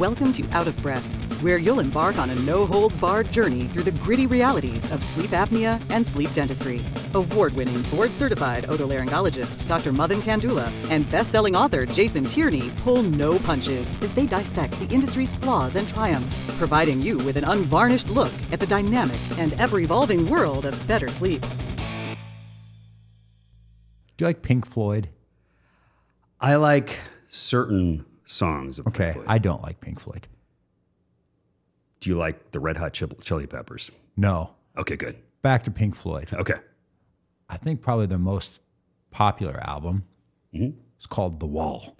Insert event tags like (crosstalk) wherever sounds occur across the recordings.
Welcome to Out of Breath, where you'll embark on a no holds barred journey through the gritty realities of sleep apnea and sleep dentistry. Award winning, board certified otolaryngologist Dr. Madan Kandula and best selling author Jason Tierney pull no punches as they dissect the industry's flaws and triumphs, providing you with an unvarnished look at the dynamic and ever evolving world of better sleep. Do you like Pink Floyd? I like certain songs of Okay, Pink Floyd. I don't like Pink Floyd. Do you like the Red Hot Chili, Chili Peppers? No. Okay, good. Back to Pink Floyd. Okay. I think probably their most popular album Mm-hmm. is called The Wall.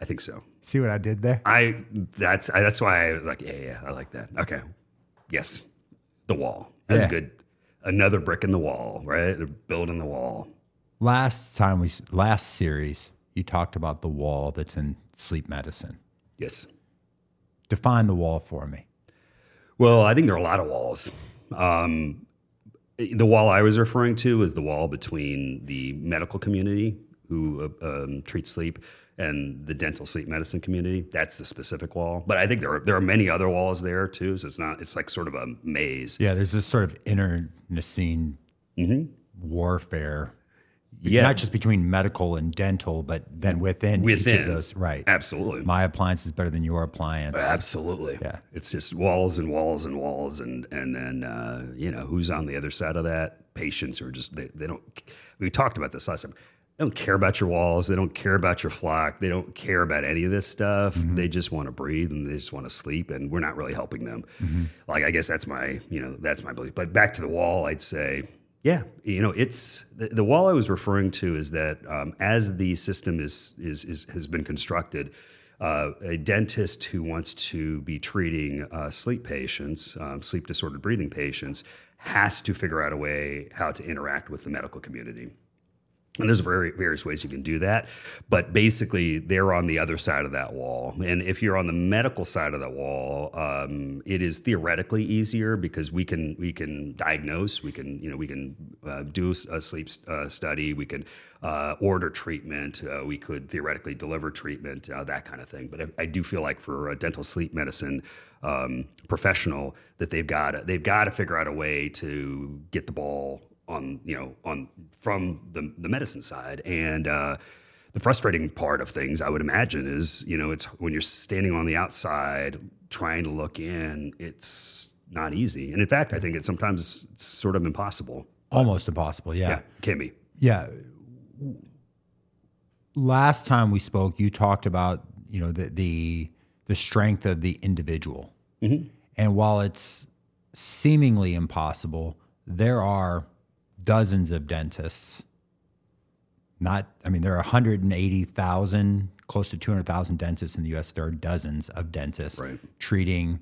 I think so. See what I did there? I that's I, that's why I was like, yeah, yeah, I like that. Okay. Yes. The wall. That's Yeah. good. Another brick in the wall, right? Building the wall. Last time we last series, you talked about the wall that's in sleep medicine. Yes. Define the wall for me. Well, I think there are a lot of walls. Um, the wall I was referring to is the wall between the medical community who uh, um, treats sleep and the dental sleep medicine community. That's the specific wall. But I think there are there are many other walls there too. So it's not it's like sort of a maze. Yeah, there's this sort of internecine warfare. Mm-hmm. Yeah. Not just between medical and dental, but then within, each Within. of those. Right. Absolutely. My appliance is better than your appliance. Absolutely. Yeah. It's just walls and walls and walls and and then uh, you know who's on the other side of that? Patients who are just they, they don't. We talked about this last time. They don't care about your walls. They don't care about your flock. They don't care about any of this stuff. They just want to breathe and they just want to sleep. And we're not really helping them. Like I guess that's my you know that's my belief. But back to the wall, I'd say yeah, you know, it's the, the wall I was referring to is that um, as the system is, is is has been constructed, uh, a dentist who wants to be treating uh, sleep patients, um, sleep disordered breathing patients, has to figure out a way how to interact with the medical community. And there's very various ways you can do that, but basically they're on the other side of that wall. And if you're on the medical side of that wall, um, it is theoretically easier because we can we can diagnose, we can you know we can uh, do a sleep uh, study, we can uh, order treatment, uh, we could theoretically deliver treatment, uh, that kind of thing. But I, I do feel like for a dental sleep medicine um, professional that they've got they've got to figure out a way to get the ball on you know on from the the medicine side and uh, the frustrating part of things I would imagine is you know it's when you're standing on the outside trying to look in it's not easy and in fact I think it's sometimes it's sort of impossible Almost impossible. yeah Yeah. can be Yeah. Last time we spoke, you talked about you know the the the strength of the individual, and while it's seemingly impossible, there are dozens of dentists. Not, I mean, there are 180,000, close to 200,000 dentists in the U.S. There are dozens of dentists Right. treating,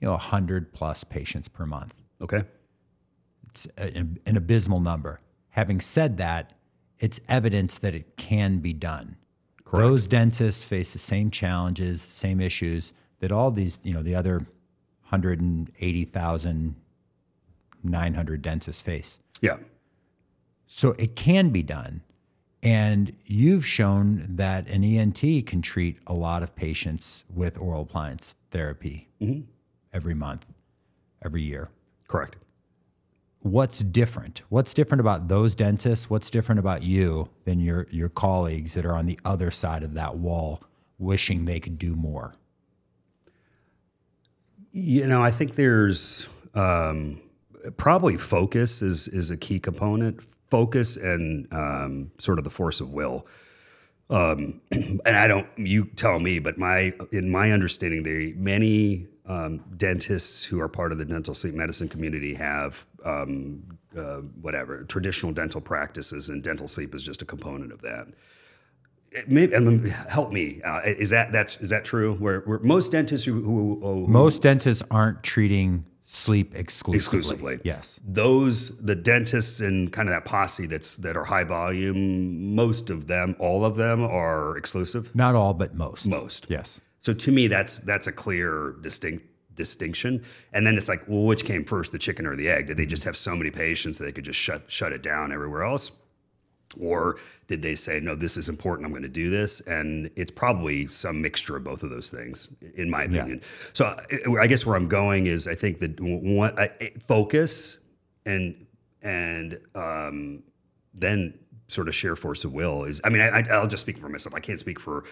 you know, 100 plus patients per month okay it's an, an abysmal number. Having said that, it's evidence that it can be done. Those dentists face the same challenges, the same issues that all these, you know, the other 180,900 dentists face. Yeah So it can be done. And you've shown that an ENT can treat a lot of patients with oral appliance therapy every month, every year correct what's different? What's different about those dentists? What's different about you than your your colleagues that are on the other side of that wall, wishing they could do more? You know, I think there's um, probably focus is is a key component. Focus and um, sort of the force of will. Um, (clears throat) and I don't. You tell me, but my in my understanding, there many um, dentists who are part of the dental sleep medicine community have um, uh, whatever traditional dental practices, and dental sleep is just a component of that. It may, I mean, help me. Uh, is that that's is that true? Where, where most dentists who, who, who Most dentists aren't treating sleep exclusively. exclusively. Yes. Those the dentists and kind of that posse that's that are high volume. Most of them, all of them, are exclusive. Not all, but most. Most. Yes. So to me, that's that's a clear distinct distinction. And then it's like, well, which came first, the chicken or the egg? Did they just have so many patients that they could just shut shut it down everywhere else? Or did they say, no, this is important, I'm going to do this? And it's probably some mixture of both of those things, in my opinion. Yeah. So I guess where I'm going is I think that one, focus and, and um, then sort of sheer force of will is, I mean, I, I'll just speak for myself. I can't speak for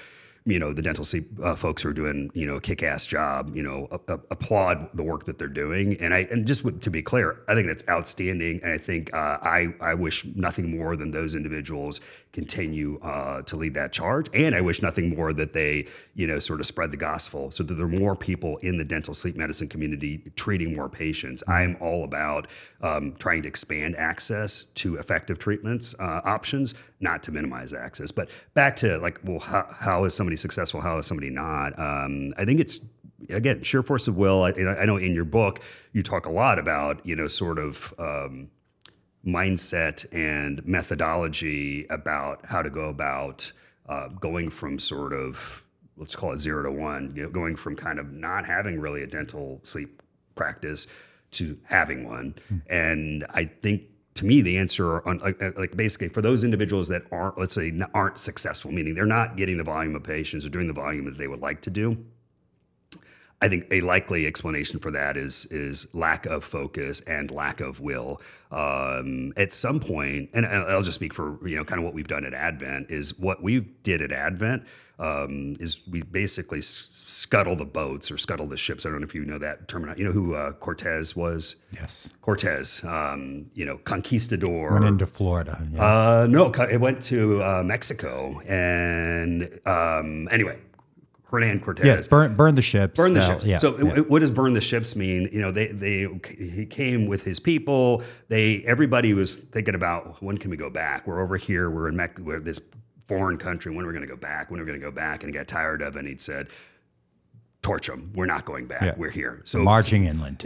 you know the dental sleep uh, folks are doing you know kick-ass job you know a, a, applaud the work that they're doing. And i and just to be clear i think that's outstanding. And i think uh, i i wish nothing more than those individuals continue uh, to lead that charge and i wish nothing more that they you know sort of spread the gospel so that there are more people in the dental sleep medicine community treating more patients i'm all about um, trying to expand access to effective treatments uh, options not to minimize access. But back to like, well, how, how is somebody successful? How is somebody not? Um, I think it's again sheer force of will. I, I, know in your book you talk a lot about you know sort of um, mindset and methodology about how to go about uh, going from sort of let's call it zero to one, you know, going from kind of not having really a dental sleep practice to having one. Mm-hmm. And I think to me, the answer on like, like, basically for those individuals that aren't, let's say, aren't successful, meaning they're not getting the volume of patients or doing the volume that they would like to do. I think a likely explanation for that is is lack of focus and lack of will. Um, at some point, and I'll just speak for you know kind of what we've done at Advent is what we did at Advent um, is we basically scuttle the boats or scuttle the ships. I don't know if you know that term. You know who uh, Cortez was? Yes, Cortez. Um, you know, conquistador. Went into Florida. Yes. Uh, no, it went to uh, Mexico, and um, anyway Hernan Cortez. Yes, burn burn the ships. Burn the ships. Yeah, so yeah. what does burn the ships mean? You know, they they he came with his people. They everybody was thinking about when can we go back? We're over here. We're in Mecca. We're this foreign country. When are we going to go back? When are we going to go back? And he got tired of it. and He'd said, torch them. We're not going back. Yeah. We're here. So marching inland.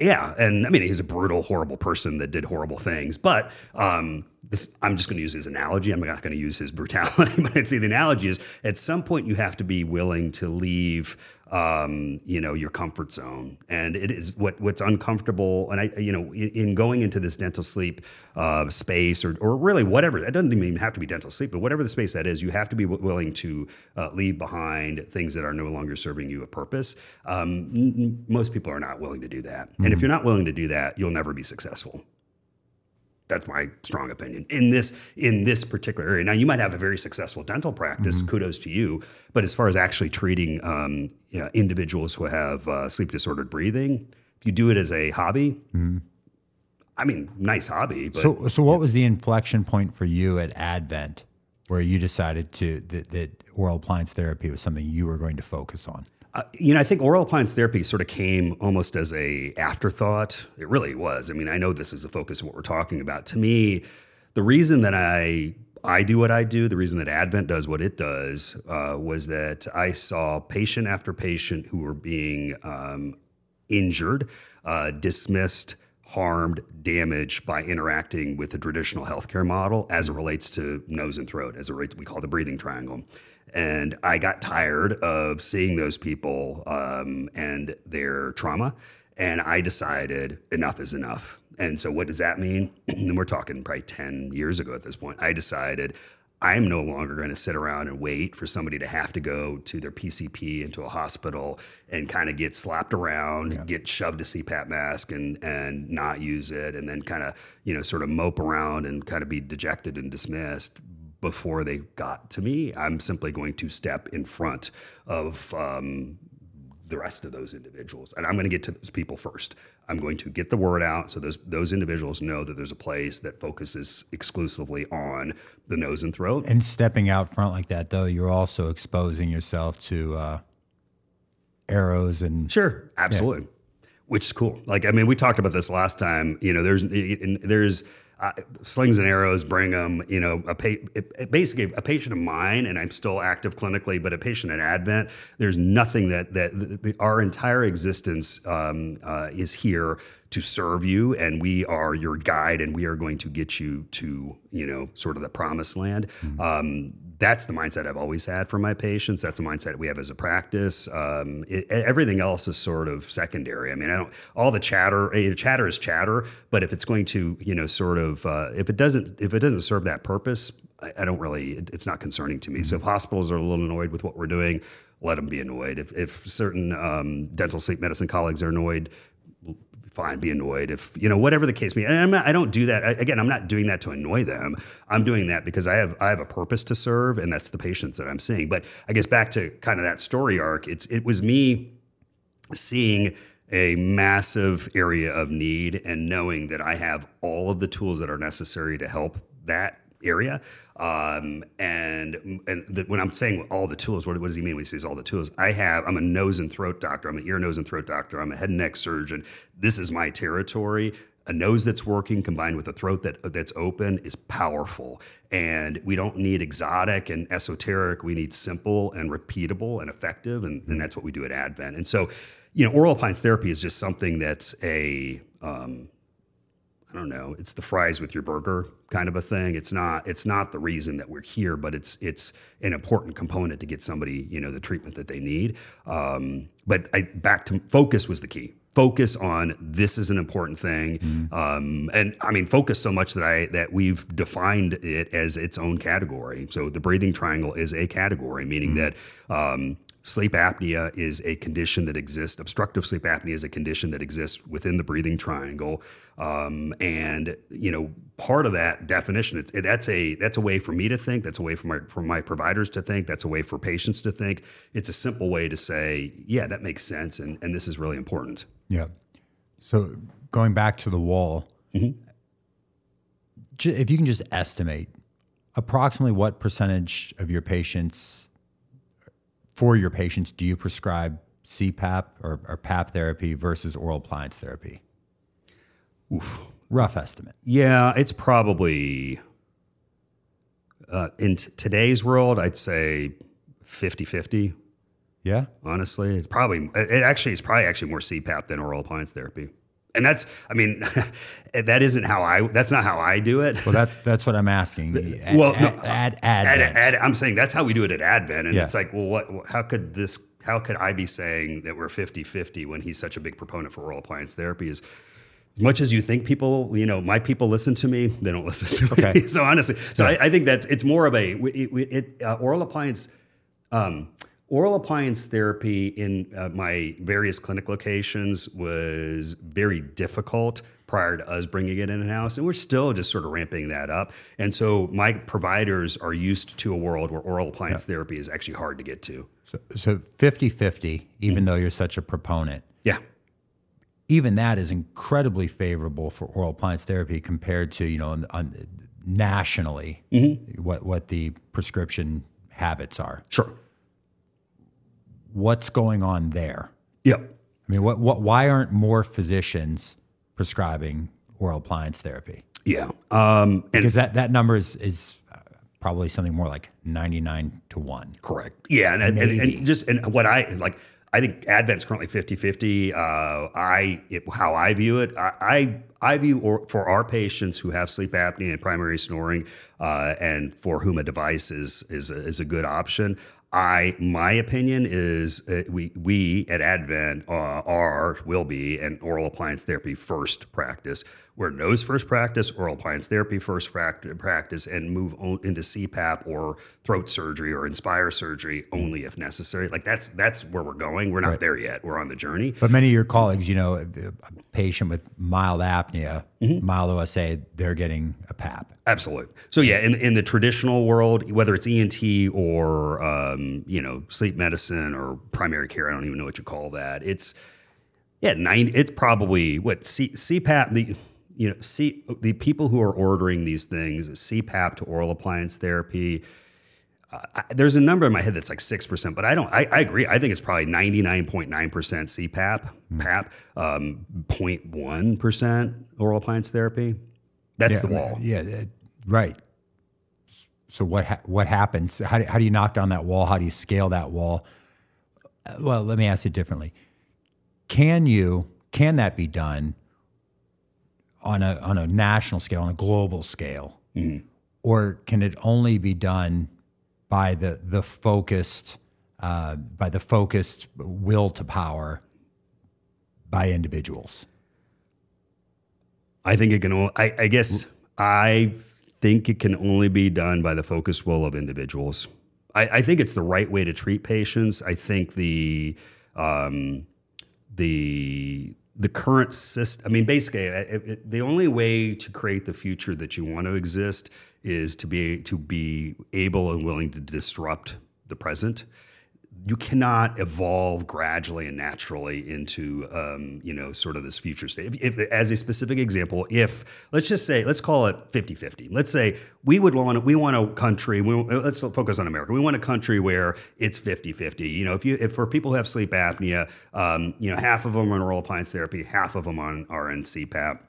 Yeah, and I mean he's a brutal, horrible person that did horrible things. But um, this, I'm just going to use his analogy. I'm not going to use his brutality, (laughs) but I'd say the analogy is at some point you have to be willing to leave um, you know, your comfort zone. And it is what what's uncomfortable. And I, you know, in, in going into this dental sleep uh, space or, or really whatever, it doesn't even have to be dental sleep, but whatever the space that is, you have to be w- willing to uh, leave behind things that are no longer serving you a purpose. Um, n- most people are not willing to do that. Mm-hmm. And if mm-hmm. you're not willing to do that, you'll never be successful that's my strong opinion in this in this particular area. Now, you might have a very successful dental practice. Mm-hmm. Kudos to you. But as far as actually treating um, you know, individuals who have uh, sleep disordered breathing, if you do it as a hobby, mm-hmm. I mean, nice hobby. But, so, so what was the inflection point for you at Advent, where you decided to that, that oral appliance therapy was something you were going to focus on? Uh, you know, I think oral appliance therapy sort of came almost as a afterthought. It really was. I mean, I know this is the focus of what we're talking about. To me, the reason that I I do what I do, the reason that Advent does what it does, uh, was that I saw patient after patient who were being um, injured, uh, dismissed, harmed, damaged by interacting with the traditional healthcare model as it relates to nose and throat, as it relates, we call the breathing triangle. And I got tired of seeing those people um, and their trauma. And I decided enough is enough. And so, what does that mean? (clears throat) and we're talking probably 10 years ago at this point. I decided I'm no longer going to sit around and wait for somebody to have to go to their PCP into a hospital and kind of get slapped around, yeah. get shoved a CPAP mask and and not use it, and then kind of you know sort of mope around and kind of be dejected and dismissed before they got to me. I'm simply going to step in front of um, the rest of those individuals, and I'm going to get to those people first. I'm going to get the word out so those those individuals know that there's a place that focuses exclusively on the nose and throat. And stepping out front like that, though, you're also exposing yourself to uh, arrows and sure, absolutely, yeah. which is cool. Like I mean, we talked about this last time. You know, there's there's uh, slings and arrows bring them, you know, a pa- basically a patient of mine, and I'm still active clinically, but a patient at Advent. There's nothing that that the, the, our entire existence um, uh, is here to serve you, and we are your guide, and we are going to get you to, you know, sort of the promised land. Mm-hmm. Um, that's the mindset I've always had for my patients. That's the mindset we have as a practice. Um, it, everything else is sort of secondary. I mean, I don't all the chatter. eh, Chatter is chatter, but if it's going to, you know, sort of, uh, if it doesn't, if it doesn't serve that purpose, I, I don't really. It, it's not concerning to me. So if hospitals are a little annoyed with what we're doing, let them be annoyed. If if certain um, dental sleep medicine colleagues are annoyed, fine, be annoyed if you know whatever the case may. be. And I'm not, I don't do that I, again. I'm not doing that to annoy them. I'm doing that because I have I have a purpose to serve, and that's the patients that I'm seeing. But I guess back to kind of that story arc. It's it was me seeing a massive area of need and knowing that I have all of the tools that are necessary to help that area. Um, and and the, when I'm saying all the tools, what, what does he mean when he says all the tools? I have. I'm a nose and throat doctor. I'm an ear, nose, and throat doctor. I'm a head and neck surgeon. This is my territory. A nose that's working combined with a throat that that's open is powerful. And we don't need exotic and esoteric. We need simple and repeatable and effective. And, and that's what we do at Advent. And so, you know, oral appliance therapy is just something that's a um, I don't know, it's the fries with your burger kind of a thing. It's not it's not the reason that we're here, but it's it's an important component to get somebody, you know, the treatment that they need. Um, but I back to focus was the key. Focus on this is an important thing, um, and I mean focus so much that I that we've defined it as its own category. So the breathing triangle is a category, meaning that um, sleep apnea is a condition that exists. Obstructive sleep apnea is a condition that exists within the breathing triangle, um, and you know part of that definition. It's that's a that's a way for me to think. That's a way for my for my providers to think. That's a way for patients to think. It's a simple way to say, yeah, that makes sense, and and this is really important. Yeah. So going back to the wall, ju- if you can just estimate approximately what percentage of your patients, for your patients, do you prescribe CPAP or, or PAP therapy versus oral appliance therapy? Oof. Rough estimate. Yeah, it's probably uh, in t- today's world, I'd say 50 50. Yeah. honestly. It's probably it actually is probably actually more CPAP than oral appliance therapy. And that's I mean (laughs) that isn't how I that's not how I do it. Well, that's that's what I'm asking. (laughs) Ad, Well, no, ad, ad, Ad- I'm saying that's how we do it at Advent. And Yeah. it's like, well, what how could this how could I be saying that we're 50-50 when he's such a big proponent for oral appliance therapy is as much as you think people, you know, my people listen to me, they don't (laughs) listen to me. Okay. so honestly, so I, I think that's it's more of a it, it, it, uh, oral appliance um, oral appliance therapy in uh, my various clinic locations was very difficult prior to us bringing it in house, and we're still just sort of ramping that up. And so my providers are used to a world where oral appliance therapy is actually hard to get to. So, so 50 50, even though you're such a proponent, Yeah, even that is incredibly favorable for oral appliance therapy compared to, you know, on, on, nationally, what, what the prescription habits are. sure. What's going on there? Yep. I mean, what, what, why aren't more physicians prescribing oral appliance therapy? Yeah. Um, and Because that, that number is, is probably something more like 99 to 1. Correct. Yeah, and, and, and, just and what I like, I think Advent's currently 50-50. Uh, I it, how I view it, I I, I view or, for our patients who have sleep apnea and primary snoring, uh, and for whom a device is is a, is a good option. I my opinion is uh, we we at Advent uh, are will be an oral appliance therapy first practice. We're nose first practice, oral appliance therapy first practice, and move on into CPAP or throat surgery or Inspire surgery only if necessary. Like that's that's where we're going. We're not there yet. We're on the journey. But many of your colleagues, you know, a patient with mild apnea, mild OSA, they're getting a PAP. Absolutely. So yeah, in in the traditional world, whether it's ENT or um, you know sleep medicine or primary care, I don't even know what you call that. It's yeah, nine. It's probably what C, CPAP. The you know see the people who are ordering these things, CPAP to oral appliance therapy. Uh, I, there's a number in my head that's like six percent, but I don't. I, I agree. I think it's probably ninety nine point nine percent CPAP, PAP, um, 0.1 percent oral appliance therapy. That's the wall. Yeah, uh, right. So what ha- what happens? How do, how do you knock down that wall? How do you scale that wall? Uh, Well, let me ask you differently. Can you can that be done on a on a national scale, on a global scale, Mm-hmm. or can it only be done by the the focused uh, by the focused will to power by individuals? I think it can. o- I, I guess I think it can only be done by the focused will of individuals. I, I think it's the right way to treat patients. I think the um, the the current system. I mean, basically, it, it, the only way to create the future that you want to exist is to be to be able and willing to disrupt the present you cannot evolve gradually and naturally into um, you know sort of this future state. If, if, as a specific example if let's just say let's call it 50-50 let's say we would want we want a country we, let's focus on america. We want a country where it's 50-50 you know if you if for people who have sleep apnea um, you know half of them on oral appliance therapy half of them on are in cpap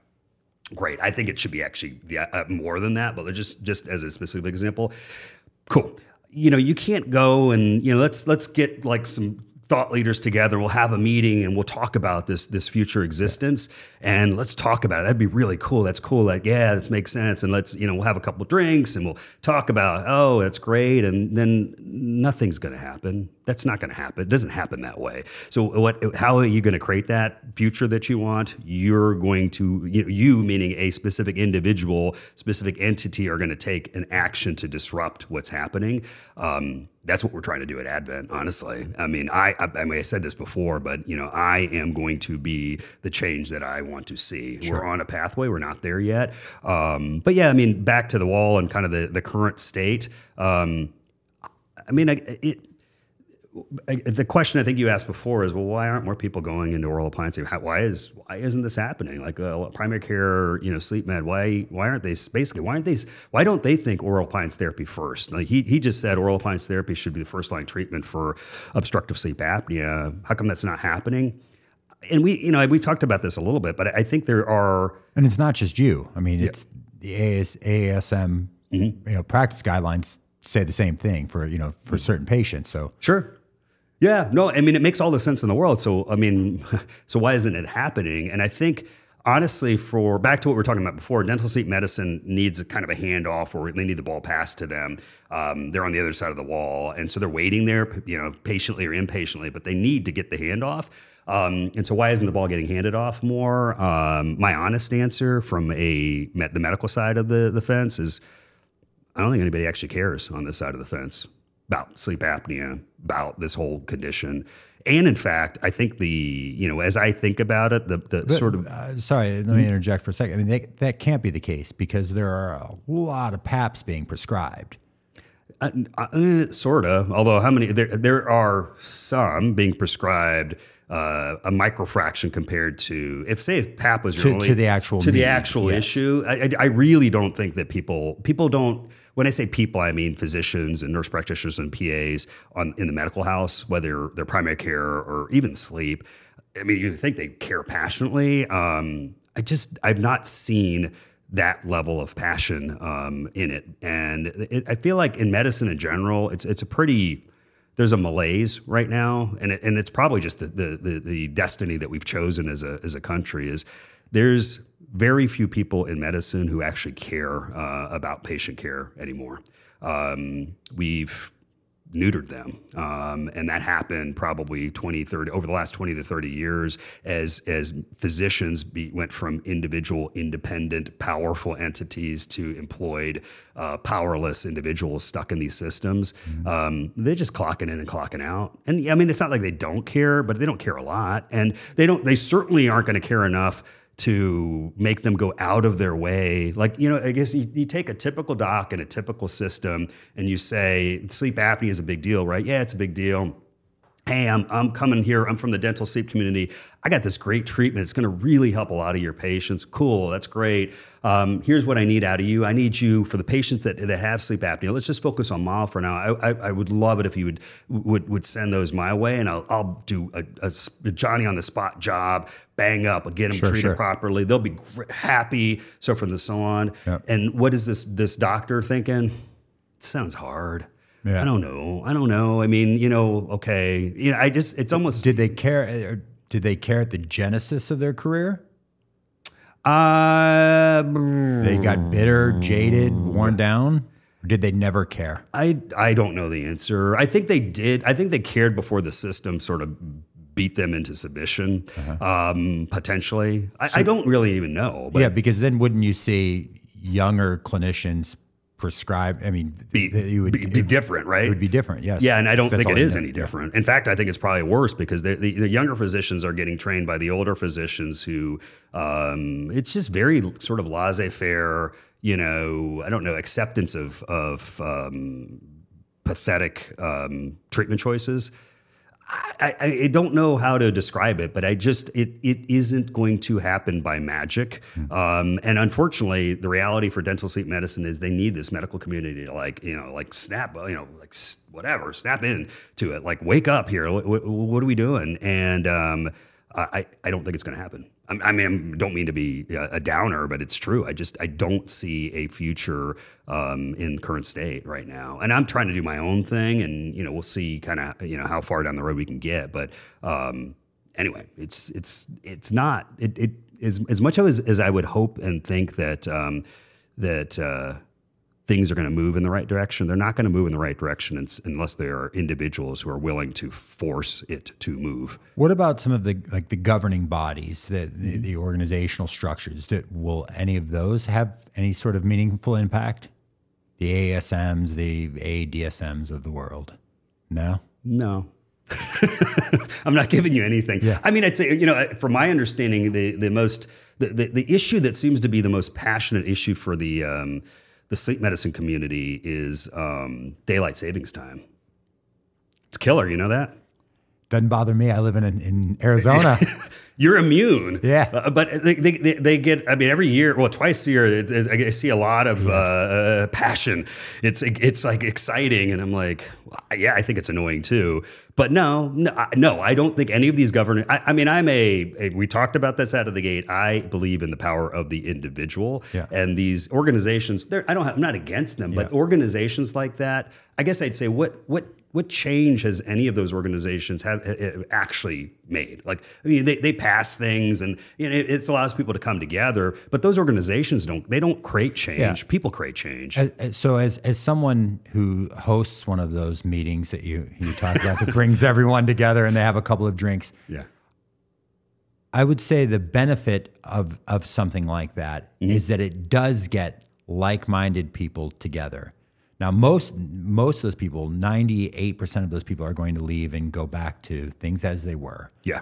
great. I think it should be actually uh, more than that but just just as a specific example. Cool you know, you can't go and you know, let's let's get like some thought leaders together. We'll have a meeting and we'll talk about this this future existence and let's talk about it. That'd be really cool. That's cool. Like, yeah, this makes sense. And let's you know, we'll have a couple drinks and we'll talk about, oh, that's great. And then nothing's going to happen. That's not going to happen. It doesn't happen that way. So what? How are you going to create that future that you want? You're going to you, know, you meaning a specific individual, specific entity, are going to take an action to disrupt what's happening. Um, that's what we're trying to do at Advent. Honestly, I mean, I, I, I mean, I said this before, but you know, I am going to be the change that I want to see. Sure. We're on a pathway. We're not there yet. Um, but yeah, I mean, back to the wall and kind of the the current state. Um, I mean, it, the question I think you asked before is, well, why aren't more people going into oral appliance? Why is why isn't this happening? Like uh, primary care, you know, sleep med. Why why aren't they basically? Why aren't they? Why don't they think oral appliance therapy first? Like he he just said, oral appliance therapy should be the first line treatment for obstructive sleep apnea. How come that's not happening? And we, you know, we've talked about this a little bit, but I think there are, and it's not just you. I mean, it's the AS, ASM, mm-hmm. you know, practice guidelines say the same thing for you know for mm-hmm. certain patients. So sure. Yeah, no, I mean it makes all the sense in the world. So I mean, (laughs) so why isn't it happening? And I think honestly, for back to what we are talking about before, dental sleep medicine needs a kind of a handoff, or they need the ball passed to them. Um, they're on the other side of the wall, and so they're waiting there, you know, patiently or impatiently, but they need to get the handoff. Um, and so, why isn't the ball getting handed off more? Um, my honest answer from a the medical side of the the fence is, I don't think anybody actually cares on this side of the fence about sleep apnea, about this whole condition. And in fact, I think the you know as I think about it, the the but, sort of uh, sorry, let me interject for a second. I mean, they, that can't be the case because there are a lot of PAPs being prescribed. Uh, uh, sort of. Although how many there there are some being prescribed uh, a microfraction compared to if say if PAP was your to, only to the actual to the actual yes. issue. I, I, I really don't think that people people don't. When I say people, I mean physicians and nurse practitioners and PAs on in the medical house, whether they're primary care or even sleep. I mean, you think they care passionately. Um, I just I've not seen that level of passion um, in it, and it, I feel like in medicine in general, it's it's a pretty there's a malaise right now, and it, and it's probably just the, the, the the destiny that we've chosen as a as a country is there's very few people in medicine who actually care uh, about patient care anymore. Um, we've neutered them. Um, and that happened probably 20, 30, over the last 20 to 30 years as, as physicians be, went from individual, independent, powerful entities to employed, uh, powerless individuals stuck in these systems. Mm-hmm. Um, they're just clocking in and clocking out. And I mean, it's not like they don't care, but they don't care a lot. And they don't, they certainly aren't going to care enough to make them go out of their way. Like, you know, I guess you, you, take a typical doc and a typical system and you say sleep apnea is a big deal, right? Yeah, it's a big deal. Hey, I'm, I'm coming here. I'm from the dental sleep community. I got this great treatment. It's going to really help a lot of your patients. Cool. That's great. Um, here's what I need out of you. I need you for the patients that, that have sleep apnea. Let's just focus on mild for now. I, I, I would love it if you would would would send those my way, and I'll, I'll do a, a Johnny on the spot job. Bang up, get them sure, treated sure. properly. They'll be happy. So from the so on. Yep. And what is this this doctor thinking? It sounds hard. Yeah. I don't know. I don't know. I mean, you know, okay. You know, I just it's almost Did they care? Did they care at the genesis of their career? Uh, They got bitter, jaded, worn down. Or did they never care? I I don't know the answer. I think they did. I think they cared before the system sort of beat them into submission, Uh-huh. um, potentially. I, I don't really even know. But yeah, because then wouldn't you see younger clinicians prescribe? I mean, be, you would, be, be different, right? it would be different. Yes. Yeah, and I don't think it is any different. In fact, I think it's probably worse because the, the, the younger physicians are getting trained by the older physicians who um, it's just very sort of laissez faire, you know, I don't know, acceptance of, of um, pathetic um, treatment choices. I, I, don't know how to describe it, but I just it it isn't going to happen by magic. Um, and unfortunately, the reality for dental sleep medicine is they need this medical community to like you know like snap you know like whatever snap in to it like wake up here. What, what, what are we doing? And um, I I don't think it's going to happen. I mean, I don't mean to be a a downer, but it's true. I just I don't see a future um, in current state right now, and I'm trying to do my own thing, and you know we'll see kind of you know how far down the road we can get. But um, anyway, it's it's it's not it, it as as much as as I would hope and think that um, that. Uh, Things are going to move in the right direction. They're not going to move in the right direction unless there are individuals who are willing to force it to move. What about some of the like the governing bodies, the, the the organizational structures? That will any of those have any sort of meaningful impact? The ASMs, the ADSMs of the world. No. No. (laughs) I'm not giving you anything. Yeah. I mean, I'd say, you know, from my understanding, the, the most, the, the, the issue that seems to be the most passionate issue for the, um, the sleep medicine community is um, daylight savings time. It's killer, you know that? Doesn't bother me. I live in in Arizona. (laughs) You're immune. Yeah. Uh, but they, they, they, get, I mean, every year, well, twice a year, it, it, I see a lot of uh, uh, passion. It's it's like exciting. And I'm like, yeah, I think it's annoying too. But no, no, I, no, I don't think any of these governors, I, I mean, I'm a, a, we talked about this out of the gate. I believe in the power of the individual. Yeah. And these organizations. I don't have, I'm not against them, but organizations like that, I guess I'd say, what, what, what change has any of those organizations have uh, actually made? Like, I mean, they, they pass things and you know, it, it allows people to come together, but those organizations don't, they don't create change. Yeah. People create change. As- so as as someone who hosts one of those meetings that you you talk about that brings (laughs) everyone together and they have a couple of drinks, yeah. I would say the benefit of of something like that is Mm-hmm. that it does get like-minded people together. Now most most of those people, 98% of those people are going to leave and go back to things as they were. Yeah.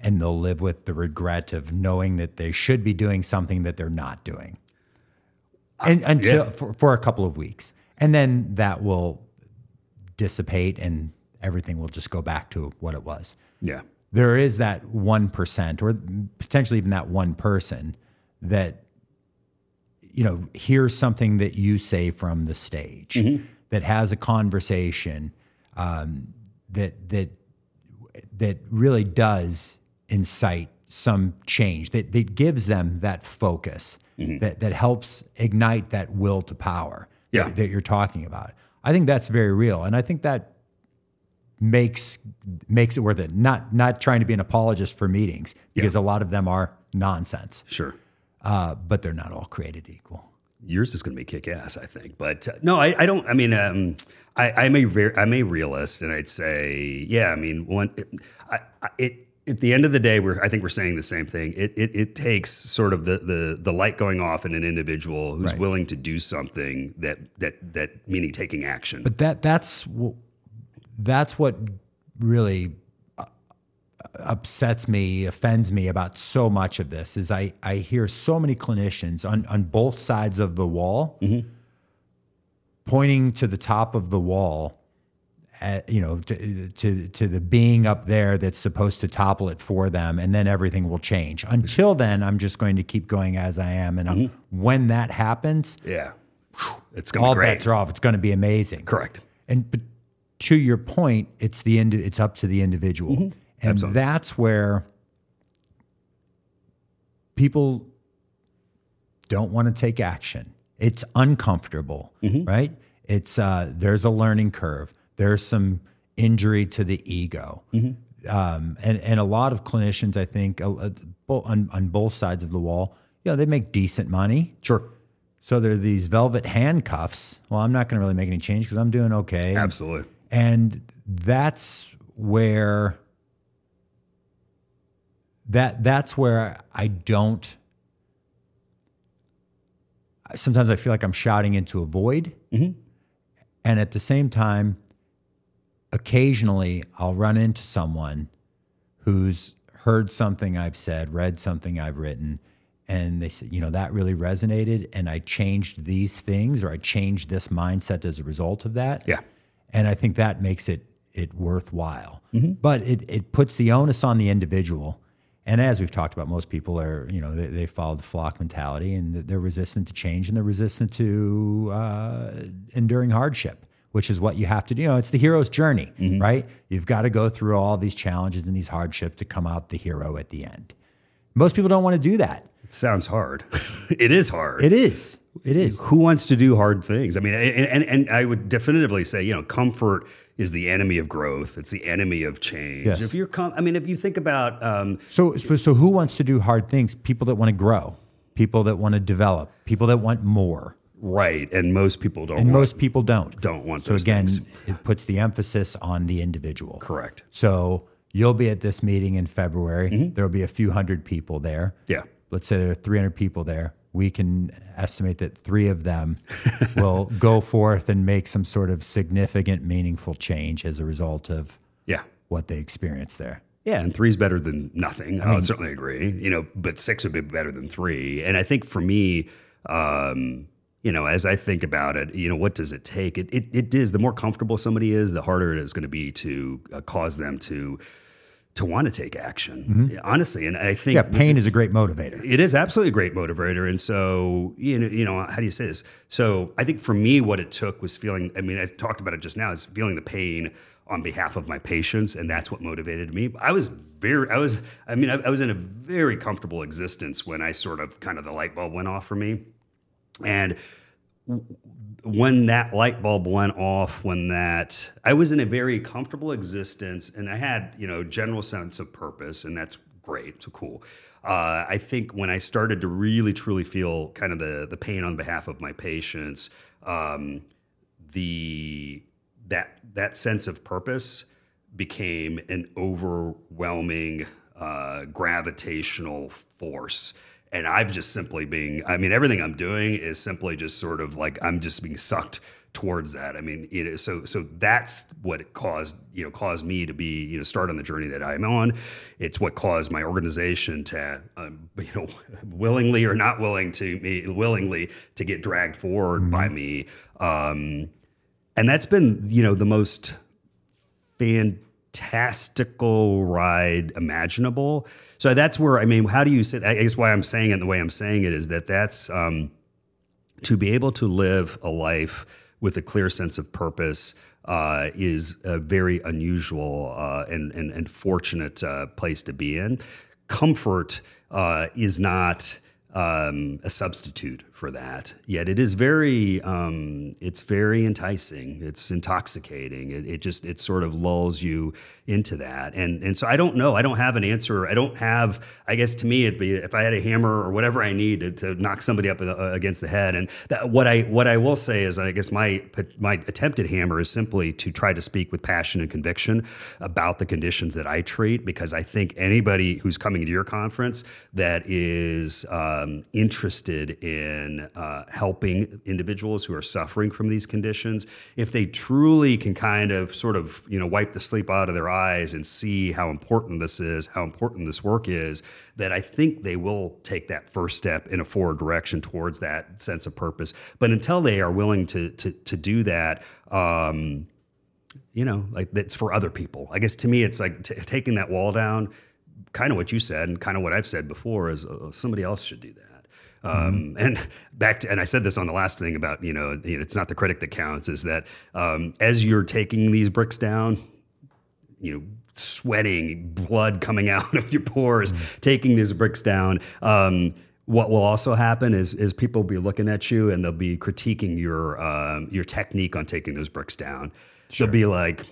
And they'll live with the regret of knowing that they should be doing something that they're not doing. And until yeah. for, for a couple of weeks. And then that will dissipate and everything will just go back to what it was Yeah. there is that 1% or potentially even that one person that you know hears something that you say from the stage that has a conversation um, that that that really does incite some change that, that gives them that focus that, that helps ignite that will to power Yeah. that, that you're talking about i think that's very real and i think that makes makes it worth it. Not not trying to be an apologist for meetings because a lot of them are nonsense, Sure. Uh, but they're not all created equal. yours is going to be kick ass, I think. But uh, no, I, I don't. I mean, um, I, I'm a ver- I'm a realist, and I'd say, yeah. I mean, one, it, I, it at the end of the day, we're I think we're saying the same thing. It it, it takes sort of the, the the light going off in an individual who's Right. willing to do something that that that meaning taking action. But that that's that's what really upsets me, offends me about so much of this is I I hear so many clinicians on on both sides of the wall mm-hmm. pointing to the top of the wall at, you know to, to to the being up there that's supposed to topple it for them and then everything will change. Until then I'm just going to keep going as I am and I'm, mm-hmm. when that happens yeah, it's going to all be great. bets are off. It's going to be amazing. Correct. And but to your point, it's the indi- it's up to the individual, mm-hmm. And. Absolutely. that's where people don't want to take action. It's uncomfortable, Mm-hmm. right? It's uh, there's a learning curve. There's some injury to the ego, Mm-hmm. um, and and a lot of clinicians, I think, uh, on on both sides of the wall, you know, they make decent money. Sure. So there are these velvet handcuffs. Well, I'm not going to really make any change because I'm doing okay. Absolutely. And that's where that that's where I don't sometimes I feel like I'm shouting into a void. Mm-hmm. And at the same time, occasionally I'll run into someone who's heard something I've said, read something I've written, and they said, you know, that really resonated. And I changed these things or I changed this mindset as a result of that. Yeah. And I think that makes it it worthwhile. But it, it puts the onus on the individual. And as we've talked about, most people are, you know, they, they follow the flock mentality and they're resistant to change and they're resistant to uh, enduring hardship, which is what you have to do. You know, it's the hero's journey, right? You've got to go through all these challenges and these hardships to come out the hero at the end. Most people don't want to do that. It sounds hard. (laughs) it is hard. It is. It is. Who wants to do hard things? I mean, and, and, and I would definitively say, you know, comfort is the enemy of growth. It's the enemy of change. Yes. If you're, com- I mean, if you think about, um, So, so, so who wants to do hard things? People that want to grow, people that want to develop, people that want more. right, and most people don't. And want- most people don't. don't want So again, things. it puts the emphasis on the individual. Correct. So you'll be at this meeting in February. There'll be a few hundred people there. Mm-hmm. Yeah. Let's say there are 300 people there. We can estimate that three of them (laughs) will go forth and make some sort of significant, meaningful change as a result of Yeah. what they experience there. Yeah, and three's better than nothing. I would certainly agree. You know, but six would be better than three. And I think for me, um, you know, as I think about it, you know, what does it take? It it, it is the more comfortable somebody is, the harder it is going to be to uh, cause them to to want to take action. Mm-hmm. Honestly, and I think Yeah, pain is a great motivator. it is absolutely a great motivator. And so, you know, you know, how do you say this? So I think for me, what it took was feeling, I mean, I talked about it just now, is feeling the pain on behalf of my patients. And that's what motivated me. I was very, I was, I mean, I, I was in a very comfortable existence when I sort of kind of the light bulb went off for me. And when that light bulb went off, when that I was in a very comfortable existence and I had, you know, general sense of purpose, and that's great, so cool. Uh, I think when I started to really truly feel kind of the the pain on behalf of my patients, um, the that that sense of purpose became an overwhelming uh, gravitational force and i've just simply being i mean everything i'm doing is simply just sort of like i'm just being sucked towards that. I mean you know so so that's what it caused you know caused me to be you know start on the journey that i'm on. It's what caused my organization to um, (laughs) you know willingly or not willing to me willingly to get dragged forward by me. Um and that's been you know the most fantastical ride imaginable so that's where i mean how do you say i guess why i'm saying it the way i'm saying it is that that's um, to be able to live a life with a clear sense of purpose uh, is a very unusual uh, and, and, and fortunate uh, place to be in. Comfort uh, is not um, a substitute for that. Yet it is very, um, it's very enticing. It's intoxicating. It, it just, it sort of lulls you into that. And and so I don't know. I don't have an answer. I don't have. I guess to me, it'd be if I had a hammer or whatever I need to, to knock somebody up uh, against the head. And that, what I what I will say is, I guess my my attempted hammer is simply to try to speak with passion and conviction about the conditions that I treat, because I think anybody who's coming to your conference that is um, interested in uh, helping individuals who are suffering from these conditions, if they truly can kind of sort of you know wipe the sleep out of their eyes and see how important this is, how important this work is, that I think they will take that first step in a forward direction towards that sense of purpose. But until they are willing to to to do that. Um, you know, like that's for other people. I guess to me, it's like t- taking that wall down. Kind of what you said, and kind of what I've said before is uh, somebody else should do that. Um, and back to, and I said this on the last thing about you know, it's not the critic that counts. Is that um, as you're taking these bricks down, you know, sweating, blood coming (laughs) out of your pores, taking these bricks down. Um, what will also happen is is people will be looking at you and they'll be critiquing your um, your technique on taking those bricks down. They'll be like,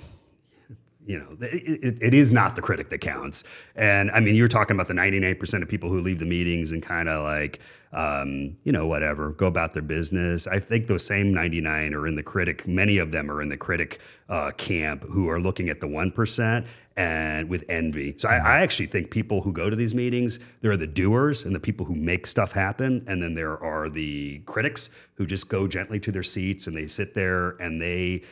you know, it, it, is not the critic that counts. And I mean, you're talking about the 99% of people who leave the meetings and kind of like, um, you know, whatever, go about their business. I think those same 99 are in the critic. Many of them are in the critic uh, camp who are looking at the 1% and with envy. So I, I, actually think people who go to these meetings, there are the doers and the people who make stuff happen, and then there are the critics who just go gently to their seats and they sit there and they.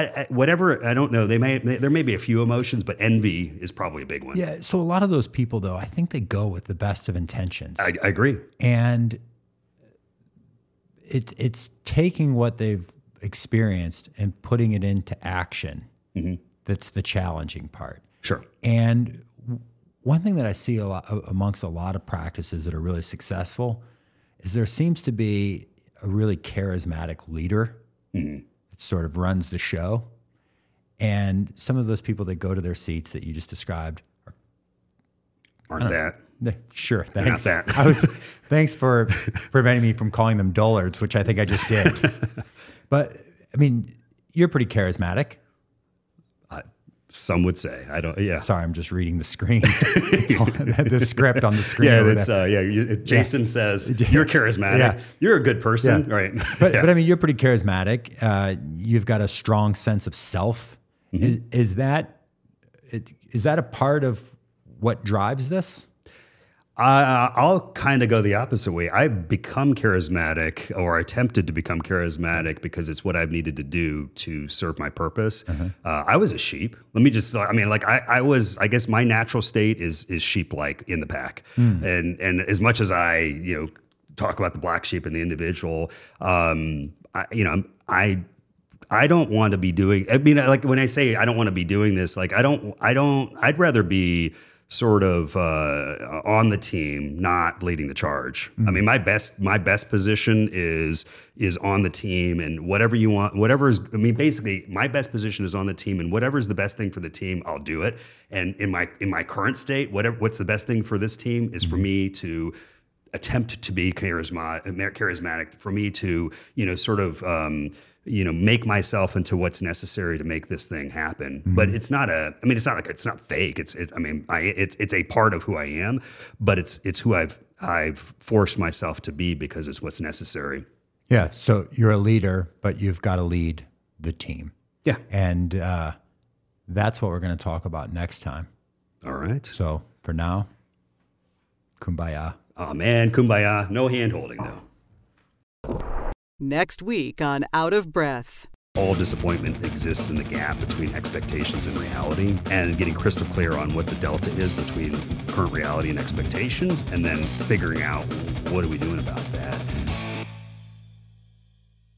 I, I, whatever I don't know. They may there may be a few emotions, but envy is probably a big one. Yeah. So a lot of those people, though, I think they go with the best of intentions. I, I agree. And it's it's taking what they've experienced and putting it into action. Mm-hmm. That's the challenging part. Sure. And one thing that I see a lot amongst a lot of practices that are really successful is there seems to be a really charismatic leader mm-hmm. Sort of runs the show. And some of those people that go to their seats that you just described are, aren't that. Know, sure, thanks. Not that. I was, (laughs) thanks for preventing me from calling them dullards, which I think I just did. (laughs) but I mean, you're pretty charismatic. Some would say. I don't. Yeah. Sorry, I'm just reading the screen. (laughs) (laughs) the script on the screen. Yeah, it's uh, yeah. You, Jason (laughs) yeah. says you're charismatic. Yeah. You're a good person, yeah. right? But yeah. but I mean, you're pretty charismatic. Uh, you've got a strong sense of self. Mm-hmm. Is, is that is that a part of what drives this? Uh, I'll kind of go the opposite way. I've become charismatic or attempted to become charismatic because it's what I've needed to do to serve my purpose. Uh-huh. Uh, I was a sheep. Let me just, I mean, like I, I was, I guess my natural state is, is sheep like in the pack. Mm. And, and as much as I, you know, talk about the black sheep and the individual, um, I, you know, I, I don't want to be doing, I mean, like when I say I don't want to be doing this, like I don't, I don't, I'd rather be, sort of uh, on the team, not leading the charge. Mm-hmm. I mean, my best my best position is is on the team, and whatever you want, whatever is. I mean, basically, my best position is on the team, and whatever is the best thing for the team, I'll do it. And in my in my current state, whatever what's the best thing for this team is mm-hmm. for me to attempt to be charismatic, charismatic for me to you know sort of um, you know make myself into what's necessary to make this thing happen. Mm-hmm. but it's not a i mean it's not like it's not fake. It's it, i mean i it's it's a part of who i am but it's it's who i've i've forced myself to be because it's what's necessary. Yeah so you're a leader but you've got to lead the team. Yeah. And uh, that's what we're going to talk about next time. All right. So for now kumbaya. Oh man kumbaya. No hand holding though Next week on Out of Breath. All disappointment exists in the gap between expectations and reality, and getting crystal clear on what the delta is between current reality and expectations, and then figuring out what are we doing about that.